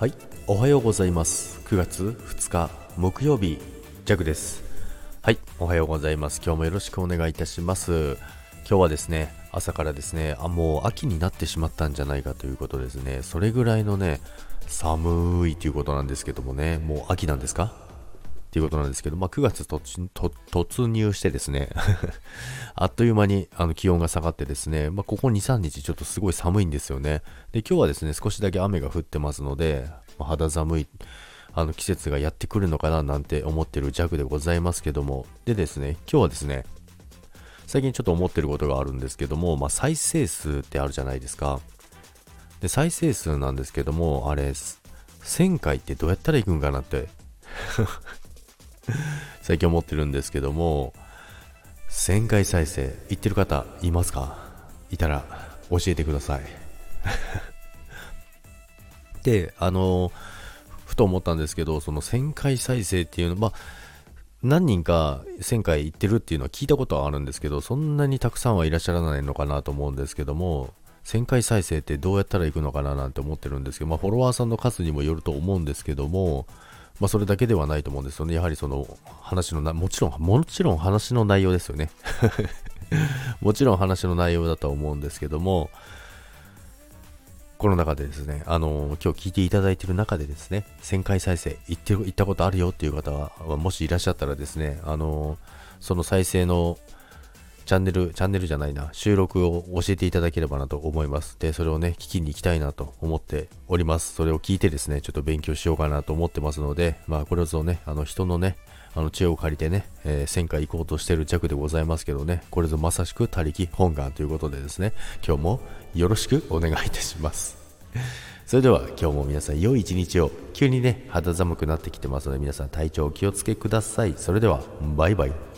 はいおはようございます。9月2日木曜日ジャグです。はいおはようございます。今日もよろしくお願いいたします。今日はですね朝からですねあもう秋になってしまったんじゃないかということですね。それぐらいのね寒いということなんですけどもねもう秋なんですか？っていうことなんですけど、まあ、9月突入してですね あっという間にあの気温が下がってですね、まあ、ここ2、3日ちょっとすごい寒いんですよね。で、今日はですね、少しだけ雨が降ってますので、まあ、肌寒いあの季節がやってくるのかななんて思ってる弱でございますけども、でですね、今日はですね、最近ちょっと思ってることがあるんですけども、まあ、再生数ってあるじゃないですか。で、再生数なんですけども、あれ、1000回ってどうやったらいくんかなって 最近思ってるんですけども、1000回再生、いってる方いますか？いたら教えてください。で、あの、ふと思ったんですけど、その1000回再生っていうの、まあ、何人か1000回行ってるっていうのは聞いたことはあるんですけど、そんなにたくさんはいらっしゃらないのかなと思うんですけども、1000回再生ってどうやったら行くのかななんて思ってるんですけど、まあ、フォロワーさんの数にもよると思うんですけども、まあ、それだけではないと思うんですよね。やはりその話のな、もちろん、もちろん話の内容ですよね。もちろん話の内容だとは思うんですけども、この中でですね、あの今日聞いていただいている中でですね、1000回再生行って行ったことあるよっていう方は、もしいらっしゃったらですね、あのその再生のチャンネル、チャンネルじゃないな、収録を教えていただければなと思います。で、それをね、聞きに行きたいなと思っております。それを聞いてですね、ちょっと勉強しようかなと思ってますので、まあ、これぞね、あの人のね、あの知恵を借りてね、えー、1000回行こうとしてる弱でございますけどね、これぞまさしく他力本願ということでですね、今日もよろしくお願いいたします。それでは今日も皆さん良い一日を急にね肌寒くなってきてますので皆さん体調お気をつけくださいそれではバイバイ